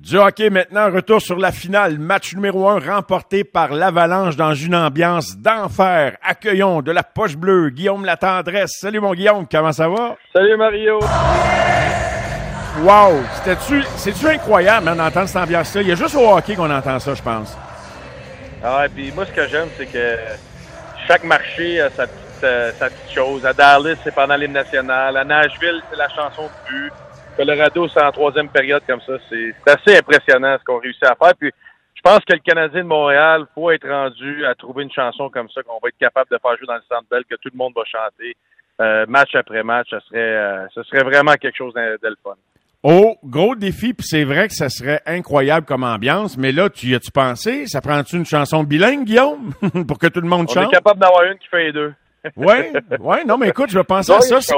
Du hockey maintenant, retour sur la finale. Match numéro un remporté par l'Avalanche dans une ambiance d'enfer. Accueillons de la poche bleue Guillaume Latendresse. Salut mon Guillaume, comment ça va? Salut Mario! Wow! C'était-tu, c'est-tu incroyable hein, d'entendre cette ambiance-là? Il y a juste au hockey qu'on entend ça, je pense. Ah ouais, puis moi ce que j'aime, c'est que chaque marché a sa petite, euh, sa petite chose. À Dallas, c'est pendant l'hymne national. À Nashville, c'est la chanson de but. Colorado, c'est en troisième période comme ça. C'est assez impressionnant ce qu'on réussit à faire. Puis je pense que le Canadien de Montréal faut être rendu à trouver une chanson comme ça qu'on va être capable de faire jouer dans le Centre Bell, que tout le monde va chanter euh, match après match. Ce serait, euh, ce serait vraiment quelque chose de, de le fun. Oh, gros défi, puis c'est vrai que ça serait incroyable comme ambiance, mais là, tu y as-tu pensé? Ça prend-tu une chanson bilingue, Guillaume, pour que tout le monde On chante? est capable d'avoir une qui fait les deux. Oui, oui, non, mais écoute, je vais penser à ça.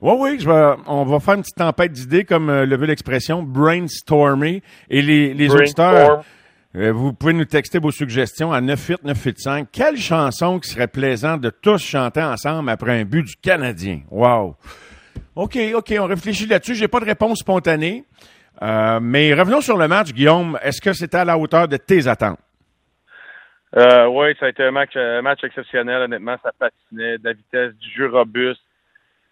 Oui, oui, je vais, on va faire une petite tempête d'idées, comme euh, le veut l'expression, brainstormer. Et les, les auditeurs, euh, vous pouvez nous texter vos suggestions à 98985. Quelle chanson qui serait plaisant de tous chanter ensemble après un but du Canadien? Wow! OK, OK, on réfléchit là-dessus. J'ai pas de réponse spontanée. Euh, mais revenons sur le match, Guillaume. Est-ce que c'était à la hauteur de tes attentes? Euh, oui, ça a été un match, un match exceptionnel, honnêtement. Ça patinait, de la vitesse, du jeu robuste.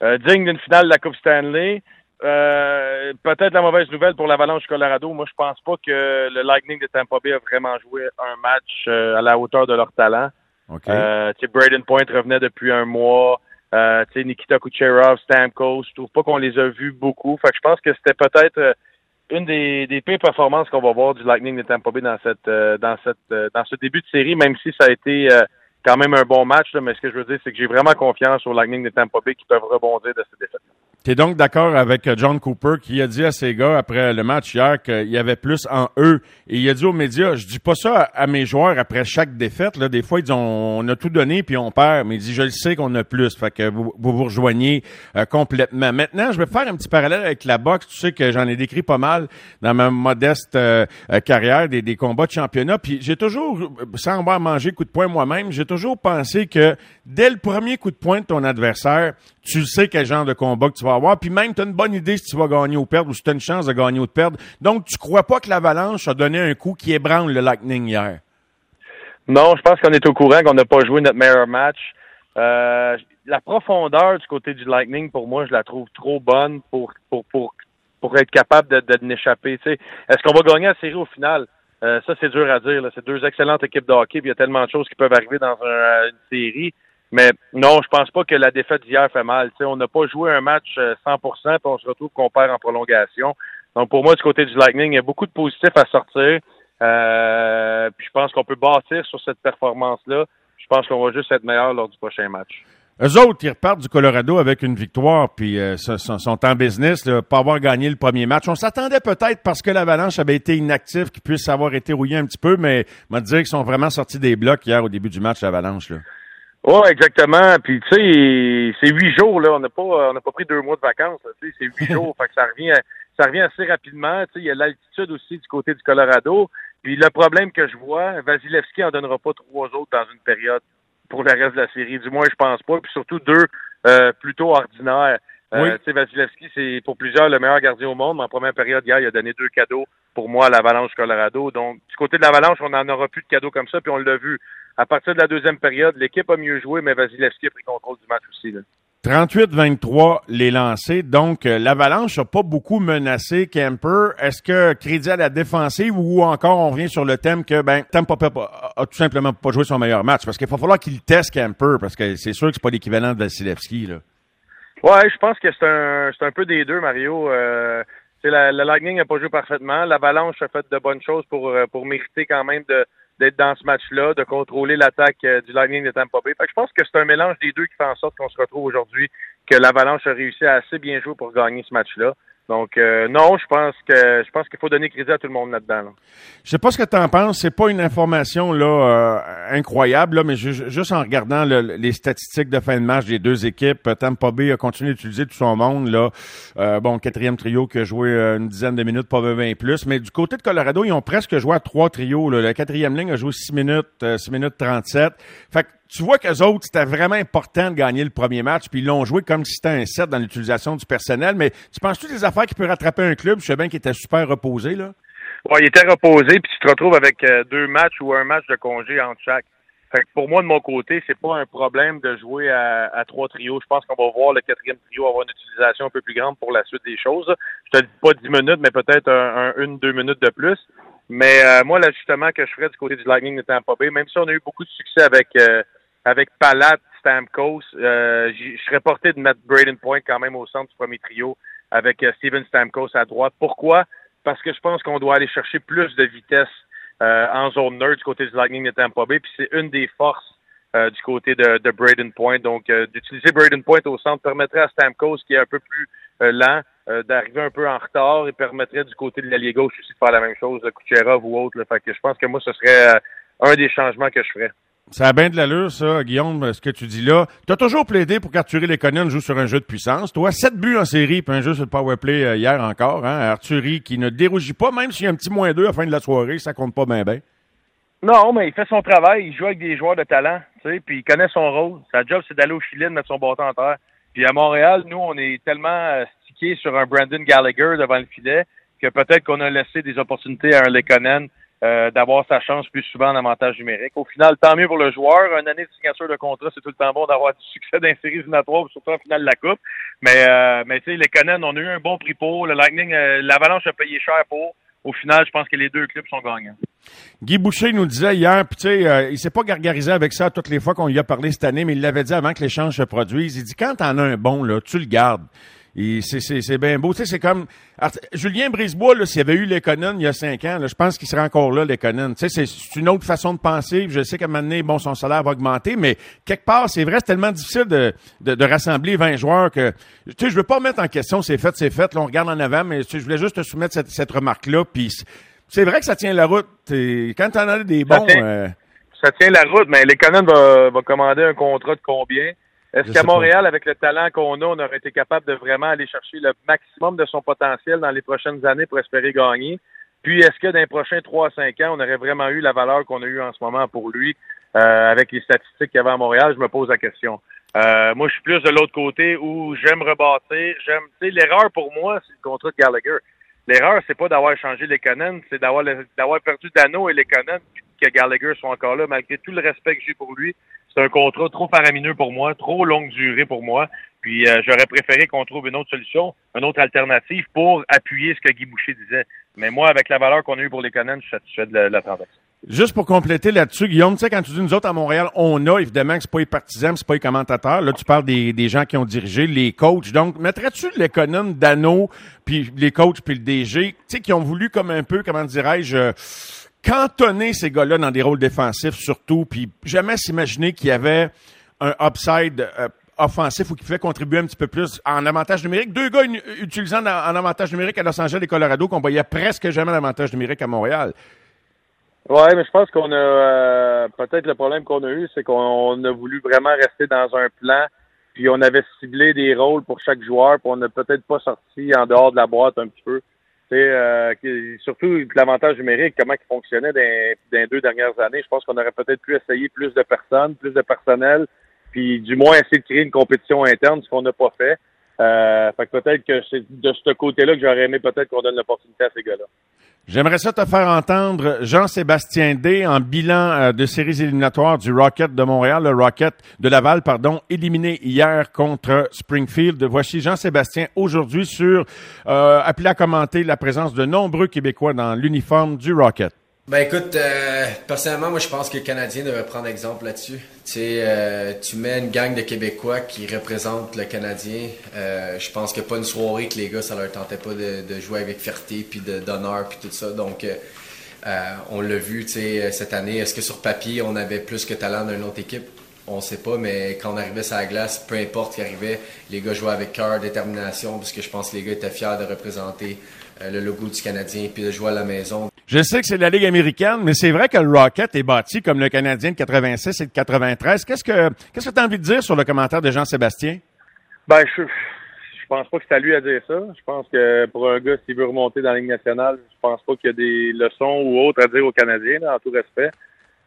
Euh, digne d'une finale de la Coupe Stanley. Euh, peut-être la mauvaise nouvelle pour l'Avalanche Colorado. Moi, je pense pas que le Lightning de Tampa Bay a vraiment joué un match euh, à la hauteur de leur talent. OK. Euh, tu sais, Braden Point revenait depuis un mois. Euh, tu sais, Nikita Kucherov, Stamkos, je trouve pas qu'on les a vus beaucoup. Fait que je pense que c'était peut-être euh, une des, des pires performances qu'on va voir du Lightning de Tampa Bay dans cette euh, dans cette euh, dans ce début de série, même si ça a été euh, quand même un bon match. là. mais ce que je veux dire, c'est que j'ai vraiment confiance au Lightning de Tampa Bay qui peuvent rebondir de cette défaite. Tu es donc d'accord avec euh, John Cooper qui a dit à ses gars après le match hier qu'il y avait plus en eux? Et il a dit aux médias, je dis pas ça à, mes joueurs après chaque défaite. Là, des fois, ils disent on, a tout donné puis on perd. Mais il dit, je le sais qu'on a plus. Fait que vous vous, vous rejoignez euh, complètement. Maintenant, je vais faire un petit parallèle avec la boxe. Tu sais que j'en ai décrit pas mal dans ma modeste euh, carrière des, des combats de championnat. Puis j'ai toujours, sans avoir mangé coup de poing moi-même, j'ai toujours pensé que dès le premier coup de poing de ton adversaire, tu sais quel genre de combat que tu vas avoir, puis même tu as une bonne idée si tu vas gagner ou perdre, ou si tu as une chance de gagner ou de perdre. Donc, tu crois pas que l'Avalanche a donné un coup qui ébranle le Lightning hier? Non, je pense qu'on est au courant qu'on n'a pas joué notre meilleur match. Euh, la profondeur du côté du Lightning, pour moi, je la trouve trop bonne pour pour pour pour être capable de, de. Tu sais, est-ce qu'on va gagner la série au final? Euh, Ça, c'est dur à dire. C'est deux excellentes équipes de hockey. puis Il y a tellement de choses qui peuvent arriver dans un- une série. Mais non, je pense pas que la défaite d'hier fait mal. Tu sais, on n'a pas joué un match euh, 100%, puis on se retrouve qu'on perd en prolongation. Donc pour moi, du côté du Lightning, il y a beaucoup de positifs à sortir. Euh, puis je pense qu'on peut bâtir sur cette performance-là. Je pense qu'on va juste être meilleur lors du prochain match. Eux autres, ils repartent du Colorado avec une victoire, puis euh, sont, en business, là, pas avoir gagné le premier match. On s'attendait peut-être parce que l'Avalanche avait été inactif, qu'ils puissent avoir été rouillés un petit peu, mais on dire qu'ils sont vraiment sortis des blocs hier au début du match, l'Avalanche. Oui, exactement. Puis tu sais, c'est huit jours là. On n'a pas, on n'a pas pris deux mois de vacances. là. Tu sais, c'est huit jours. Fait que ça revient, ça revient assez rapidement. Tu sais, il y a l'altitude aussi du côté du Colorado. Puis le problème que je vois, Vasilevski en donnera pas trois autres dans une période pour le reste de la série. Du moins, je pense pas. Puis surtout deux euh, plutôt ordinaires. Euh, Oui. Tu sais, Vasilevski, c'est pour plusieurs le meilleur gardien au monde. Mais en première période hier, il a donné deux cadeaux pour moi à l'Avalanche Colorado. Donc, du côté de l'Avalanche, on n'en aura plus de cadeaux comme ça. Puis on l'a vu. À partir de la deuxième période, l'équipe a mieux joué, mais Vasilevski a pris contrôle du match aussi. Là. 38-23 les lancés. Donc, euh, l'Avalanche n'a pas beaucoup menacé Kemper. Est-ce que crédit à la défensive ou encore on revient sur le thème que ben Tampa a, tout simplement pas joué son meilleur match? Parce qu'il va falloir qu'il teste Kemper parce que c'est sûr que c'est pas l'équivalent de Vasilevski. Là. Ouais, je pense que c'est un, c'est un peu des deux, Mario. Euh, c'est la, le Lightning n'a pas joué parfaitement. L'Avalanche a fait de bonnes choses pour, euh, pour mériter quand même de, d'être dans ce match-là, de contrôler l'attaque euh, du Lightning de Tampa Bay. Fait que je pense que c'est un mélange des deux qui fait en sorte qu'on se retrouve aujourd'hui, que l'Avalanche a réussi à assez bien jouer pour gagner ce match-là. Donc euh, non, je pense que je pense qu'il faut donner crédit à tout le monde là-dedans. là. Je sais pas ce que tu en penses. C'est pas une information là euh, incroyable, là, mais ju- juste en regardant le- les statistiques de fin de match des deux équipes, euh, Tampa Bay a continué d'utiliser tout son monde. Là, Euh, bon, quatrième trio qui a joué euh, une dizaine de minutes, pas 20 plus. Mais du côté de Colorado, ils ont presque joué à trois trios. Là. La quatrième ligne a joué 6 minutes, euh, 6 minutes 37. Fait que tu vois qu'eux autres, c'était vraiment important de gagner le premier match, puis ils l'ont joué comme si c'était un set dans l'utilisation du personnel. Mais tu penses-tu des affaires qui peuvent rattraper un club? Je sais bien qu'il était super reposé, là. Ouais, il était reposé, puis tu te retrouves avec deux matchs ou un match de congé entre chaque. Fait que pour moi, de mon côté, c'est pas un problème de jouer à, trois trios. Je pense qu'on va voir le quatrième trio avoir une utilisation un peu plus grande pour la suite des choses. Je te dis pas dix minutes, mais peut-être un, une, deux minutes de plus. Mais euh, moi, l'ajustement que je ferais du côté du Lightning de Tampa Bay, même si on a eu beaucoup de succès avec euh, avec Palat, Stamkos, euh, je serais porté de mettre Braden Point quand même au centre du premier trio avec Steven Stamkos à droite. Pourquoi? Parce que je pense qu'on doit aller chercher plus de vitesse euh, en zone nerd du côté du Lightning de Tampa Bay. Puis c'est une des forces euh, du côté de, de Braden Point. Donc, euh, d'utiliser Braden Point au centre permettrait à Stamkos, qui est un peu plus lent, d'arriver un peu en retard et permettrait du côté de l'allié gauche aussi de faire la même chose, Kucherov ou autre. Fait que je pense que moi, ce serait un des changements que je ferais. Ça a bien de l'allure, ça, Guillaume, ce que tu dis là. Tu as toujours plaidé pour qu'Arthurie Lekonen joue sur un jeu de puissance. Toi, sept buts en série, puis un jeu sur le powerplay euh, hier encore. Hein? Arthurie qui ne dérougit pas, même s'il y a un petit moins deux à la fin de la soirée, ça compte pas bien bien. Non, mais il fait son travail. Il joue avec des joueurs de talent, tu sais, puis il connaît son rôle. Sa job, c'est d'aller au filet, de mettre son bâton en terre. Puis à Montréal, nous, on est tellement euh, stickés sur un Brandon Gallagher devant le filet que peut-être qu'on a laissé des opportunités à un Lekonen euh, d'avoir sa chance plus souvent en avantage numérique. Au final, tant mieux pour le joueur. Une année de signature de contrat, c'est tout le temps bon d'avoir du succès dans les séries surtout en finale de la Coupe. Mais, euh, mais tu sais, les Conan, on a eu un bon prix pour. Le Lightning, euh, l'Avalanche a payé cher pour. Au final, je pense que les deux clubs sont gagnants. Guy Boucher nous disait hier, puis tu sais, il s'est pas gargarisé avec ça toutes les fois qu'on lui a parlé cette année, mais il l'avait dit avant que l'échange se produise. Il dit quand t'en as un bon, tu le gardes. C'est bien beau. Tu sais, c'est comme Julien Brisebois, là, s'il y avait eu l'Econon il y a cinq ans, là, je pense qu'il serait encore là, l'Econon. Tu sais, c'est une autre façon de penser. Je sais qu'à un moment donné, bon, son salaire va augmenter, mais quelque part, c'est vrai, c'est tellement difficile de, de, de, rassembler 20 joueurs que, tu sais, je veux pas mettre en question, c'est fait, c'est fait, là, on regarde en avant, mais tu sais, je voulais juste te soumettre cette, cette remarque-là, puis c'est vrai que ça tient la route. Quand t'en as des bons... Ça tient, euh, ça tient la route, mais l'Econon va, va commander un contrat de combien? Est-ce qu'à Montréal, avec le talent qu'on a, on aurait été capable de vraiment aller chercher le maximum de son potentiel dans les prochaines années pour espérer gagner? Puis, est-ce que dans les prochains 3 à 5 ans, on aurait vraiment eu la valeur qu'on a eue en ce moment pour lui euh, avec les statistiques qu'il y avait à Montréal? Je me pose la question. Euh, moi, je suis plus de l'autre côté où j'aime rebâtir. J'aime, tu sais, l'erreur pour moi, c'est le contrat de Gallagher. L'erreur, c'est pas d'avoir changé les canons, c'est d'avoir d'avoir perdu Dano et les canons, que Gallagher soit encore là, malgré tout le respect que j'ai pour lui c'est un contrat trop faramineux pour moi, trop longue durée pour moi. Puis euh, j'aurais préféré qu'on trouve une autre solution, une autre alternative pour appuyer ce que Guy Boucher disait. Mais moi, avec la valeur qu'on a eue pour les Canons, je suis satisfait de la, transaction. Juste pour compléter là-dessus, Guillaume, tu sais, quand tu dis nous autres à Montréal, on a évidemment que c'est pas les partisans, c'est pas les commentateurs. Là, tu parles des, gens qui ont dirigé, les coachs. Donc, mettrais-tu l'économe d'Anneau, puis les coachs, puis le DG, tu sais, qui ont voulu comme un peu, comment dirais-je, euh, cantonner ces gars-là dans des rôles défensifs surtout, puis jamais s'imaginer qu'il y avait un upside euh, offensif ou qui pouvait contribuer un petit peu plus en avantage numérique. Deux gars utilisant en, avantage numérique à Los Angeles et Colorado qu'on voyait presque jamais l'avantage numérique à Montréal. Ouais, mais je pense qu'on a euh, peut-être le problème qu'on a eu, c'est qu'on a voulu vraiment rester dans un plan, puis on avait ciblé des rôles pour chaque joueur, puis on n'a peut-être pas sorti en dehors de la boîte un petit peu. Euh, surtout l'avantage numérique, comment il fonctionnait dans, les deux dernières années. Je pense qu'on aurait peut-être pu essayer plus de personnes, plus de personnel, puis du moins essayer de créer une compétition interne, ce qu'on n'a pas fait. Euh, fait que peut-être que c'est de ce côté-là que j'aurais aimé peut-être qu'on donne l'opportunité à ces gars-là. J'aimerais ça te faire entendre Jean-Sébastien D en bilan euh, de séries éliminatoires du Rocket de Montréal, le Rocket de Laval, pardon, éliminé hier contre Springfield. Voici Jean-Sébastien aujourd'hui sur euh, appelé à commenter la présence de nombreux Québécois dans l'uniforme du Rocket. Ben écoute, euh, personnellement, moi je pense que le Canadien devrait prendre exemple là-dessus. Tu sais, euh, tu mets une gang de Québécois qui représentent le Canadien. Euh, je pense que pas une soirée que les gars ça leur tentait pas de, jouer avec fierté puis d'honneur puis tout ça. Donc on l'a vu, tu sais, cette année. Est-ce que sur papier on avait plus que talent d'une autre équipe? On sait pas, mais quand on arrivait sur la glace, peu importe qui arrivait, les gars jouaient avec cœur, détermination, parce que je pense que les gars étaient fiers de représenter le logo du Canadien puis de jouer à la maison. Je sais que c'est la Ligue américaine, mais c'est vrai que le Rocket est bâti comme le Canadien de 86 et de 93. Qu'est-ce que qu'est-ce que tu as envie de dire sur le commentaire de Jean-Sébastien? Ben, je, je pense pas que c'est à lui à dire ça. Je pense que pour un gars, s'il veut remonter dans la Ligue nationale, je pense pas qu'il y a des leçons ou autres à dire aux Canadiens, en tout respect.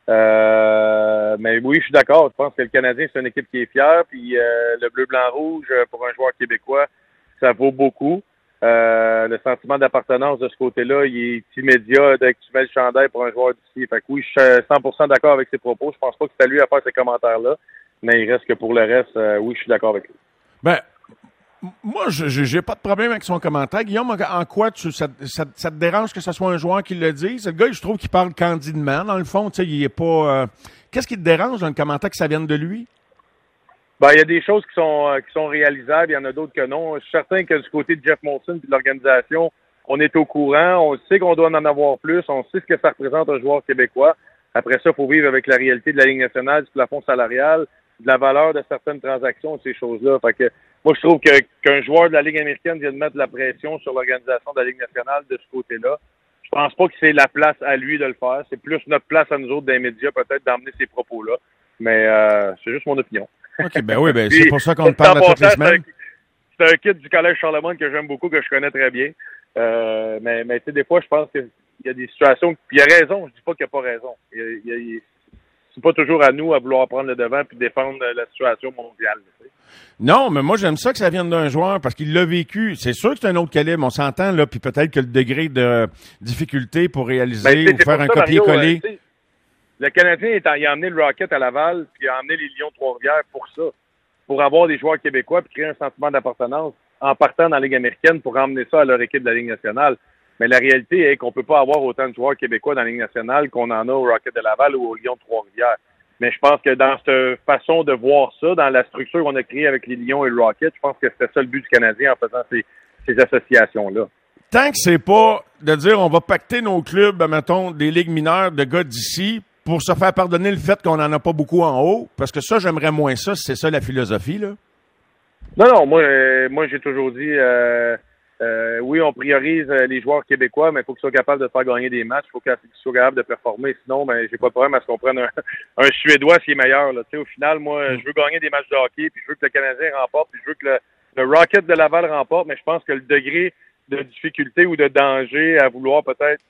Euh, mais oui, je suis d'accord. Je pense que le Canadien, c'est une équipe qui est fière. Puis euh, le bleu, blanc, rouge, pour un joueur québécois, ça vaut beaucoup. Euh, le sentiment d'appartenance de ce côté-là, il est immédiat dès que tu mets le chandail pour un joueur d'ici. Fait que oui, je suis 100% d'accord avec ses propos. Je pense pas que c'est à lui à faire ces commentaires-là, mais il reste que pour le reste, euh, oui, je suis d'accord avec lui. Ben, moi, je n'ai pas de problème avec son commentaire. Guillaume, en quoi tu, ça, te dérange que ce soit un joueur qui le dise? Le gars, je trouve qu'il parle candidement. Dans le fond, tu sais, il est pas... Euh, qu'est-ce qui te dérange dans le commentaire que ça vienne de lui? Ben, il y a des choses qui sont, euh, qui sont réalisables, il y en a d'autres que non. Je suis certain que du côté de Jeff Molson et de l'organisation, on est au courant, on sait qu'on doit en avoir plus, on sait ce que ça représente un joueur québécois. Après ça, il faut vivre avec la réalité de la Ligue nationale, du plafond salarial, de la valeur de certaines transactions, ces choses-là. Fait que moi, je trouve que qu'un joueur de la Ligue américaine vient de mettre la pression sur l'organisation de la Ligue nationale de ce côté-là. Je pense pas que c'est la place à lui de le faire. C'est plus notre place à nous autres des médias, peut-être, d'emmener ces propos-là. Mais euh, c'est juste mon opinion. OK, ben oui, ben c'est pour ça qu'on parle toutes les semaines. C'est un kit du Collège Charlemagne que j'aime beaucoup, que je connais très bien. Euh, mais mais tu sais, des fois, je pense qu'il y a des situations. Puis il a raison, je dis pas qu'il n'y a pas raison. Il, il, c'est pas toujours à nous à vouloir prendre le devant puis défendre la situation mondiale. Non, mais moi j'aime ça que ça vienne d'un joueur parce qu'il l'a vécu. C'est sûr que c'est un autre calibre, on s'entend là, puis peut-être que le degré de difficulté pour réaliser ben, ou faire un copier-coller. Le Canadien, il a emmené le Rocket à Laval, puis il a emmené les Lions Trois-Rivières pour ça, pour avoir des joueurs québécois, puis créer un sentiment d'appartenance en partant dans la Ligue américaine pour emmener ça à leur équipe de la Ligue nationale. Mais la réalité est qu'on peut pas avoir autant de joueurs québécois dans la Ligue nationale qu'on en a au Rocket de Laval ou au Lions Trois-Rivières. Mais je pense que dans cette façon de voir ça, dans la structure qu'on a créée avec les Lions et le Rocket, je pense que c'était ça le but du Canadien en faisant ces, ces associations-là. Tant que c'est pas de dire on va pacter nos clubs, mettons, des ligues mineures de gars d'ici pour se faire pardonner le fait qu'on n'en a pas beaucoup en haut? Parce que ça, j'aimerais moins ça, c'est ça la philosophie, là. Non, non, moi, euh, moi j'ai toujours dit, euh, euh, oui, on priorise les joueurs québécois, mais il faut qu'ils soient capables de faire gagner des matchs, il faut qu'ils soient capables de performer. Sinon, ben, j'ai pas de problème à ce qu'on prenne un, Suédois s'il est meilleur. Là. Au final, moi, je veux gagner des matchs de hockey, puis je veux que le Canadien remporte, puis je veux que le, le Rocket de Laval remporte, mais je pense que le degré de difficulté ou de danger à vouloir peut-être.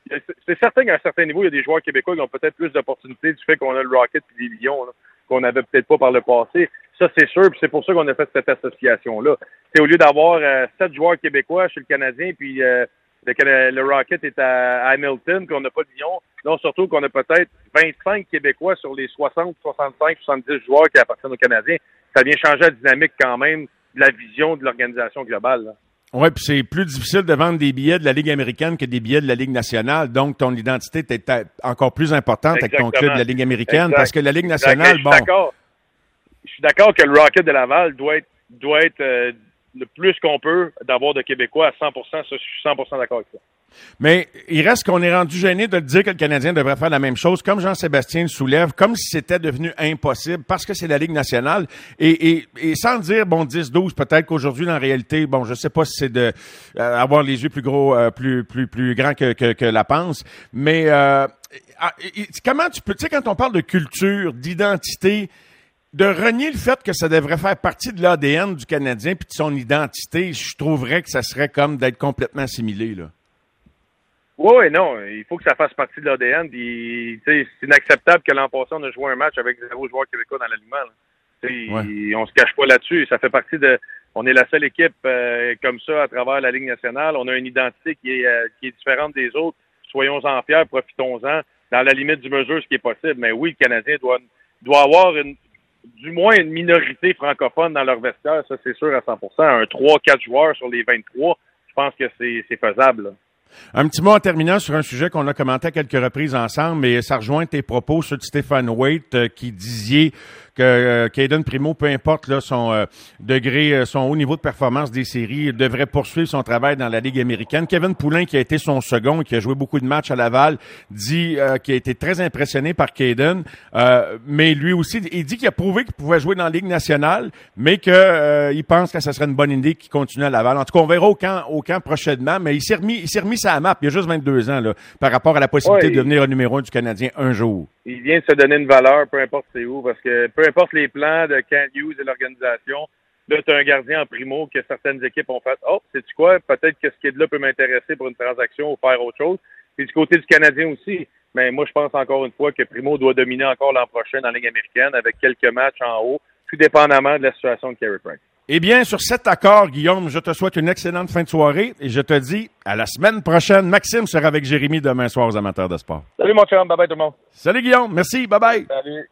C'est certain qu'à un certain niveau, il y a des joueurs québécois qui ont peut-être plus d'opportunités du fait qu'on a le Rocket et les Lions, qu'on n'avait peut-être pas par le passé. Ça, c'est sûr, puis c'est pour ça qu'on a fait cette association-là. C'est au lieu d'avoir euh, sept joueurs québécois chez le Canadien, puis euh, le, Rocket est à, Hamilton, qu'on n'a pas de Lyon. Non, surtout qu'on a peut-être 25 Québécois sur les 60, 65, 70 joueurs qui appartiennent aux Canadiens. Ça vient changer la dynamique quand même de la vision de l'organisation globale. Oui, puis c'est plus difficile de vendre des billets de la Ligue américaine que des billets de la Ligue nationale. Donc, ton identité est encore plus importante avec ton club de la Ligue américaine parce que la Ligue nationale, bon. Je suis d'accord que le Rocket de Laval doit être, doit être euh, le plus qu'on peut d'avoir de Québécois à 100 ça, je suis 100 d'accord avec ça. Mais il reste qu'on est rendu gêné de dire que le Canadien devrait faire la même chose, comme Jean-Sébastien le soulève, comme si c'était devenu impossible, parce que c'est la Ligue nationale. Et, et, sans dire, bon, 10-12, peut-être qu'aujourd'hui, en réalité, bon, je sais pas si c'est de euh, avoir les yeux plus gros, euh, plus, plus, plus grands que, que, que la panse, mais euh, ah, comment tu peux, tu sais, quand on parle de culture, d'identité, de renier le fait que ça devrait faire partie de l'ADN du Canadien puis de son identité, je trouverais que ça serait comme d'être complètement assimilé, là. Oui, non, il faut que ça fasse partie de l'ADN. C'est inacceptable que l'an passé, on a joué un match avec zéro joueur québécois dans l'alignement. Ouais. On se cache pas là-dessus. Ça fait partie de. On est la seule équipe euh, comme ça à travers la Ligue nationale. On a une identité qui est, euh, qui est différente des autres. Soyons-en fiers, profitons-en dans la limite du mesure, ce qui est possible. Mais oui, le Canadien doit, doit avoir une, du moins une minorité francophone dans leur vestiaire, ça c'est sûr à 100% Un 3-4 joueurs sur les 23, je pense que c'est faisable. Un petit mot en terminant sur un sujet qu'on a commenté à quelques reprises ensemble, mais ça rejoint tes propos sur Stéphane Waite euh, qui disait que euh, Caden Primo, peu importe là, son euh, degré, euh, son haut niveau de performance des séries, devrait poursuivre son travail dans la Ligue américaine. Kevin Poulain, qui a été son second et qui a joué beaucoup de matchs à Laval, dit qu'il a été très impressionné par Caden, mais lui aussi, il dit qu'il a prouvé qu'il pouvait jouer dans la Ligue nationale, mais que il pense que ça serait une bonne idée qu'il continue à Laval. En tout cas, on verra au camp, au camp prochainement, mais il s'est remis, il s'est remis sa map. Il y a juste 22 ans là, par rapport à la possibilité de devenir un numéro un du Canadien un jour il vient de se donner une valeur, peu importe c'est où, parce que peu importe les plans de Kent Hughes et l'organisation, là, tu as un gardien en primo que certaines équipes ont fait Oh, sais-tu quoi? Peut-être que ce qui est là peut m'intéresser pour une transaction ou faire autre chose. Puis du côté du Canadien aussi. Mais moi, je pense encore une fois que Primo doit dominer encore l'an prochain dans la Ligue américaine avec quelques matchs en haut, tout dépendamment de la situation de Carey Price. Eh bien, sur cet accord, Guillaume, je te souhaite une excellente fin de soirée et je te dis à la semaine prochaine. Maxime sera avec Jérémy demain soir aux amateurs de sport. Salut mon chum, bye bye tout le monde. Salut Guillaume, merci, bye bye. Salut.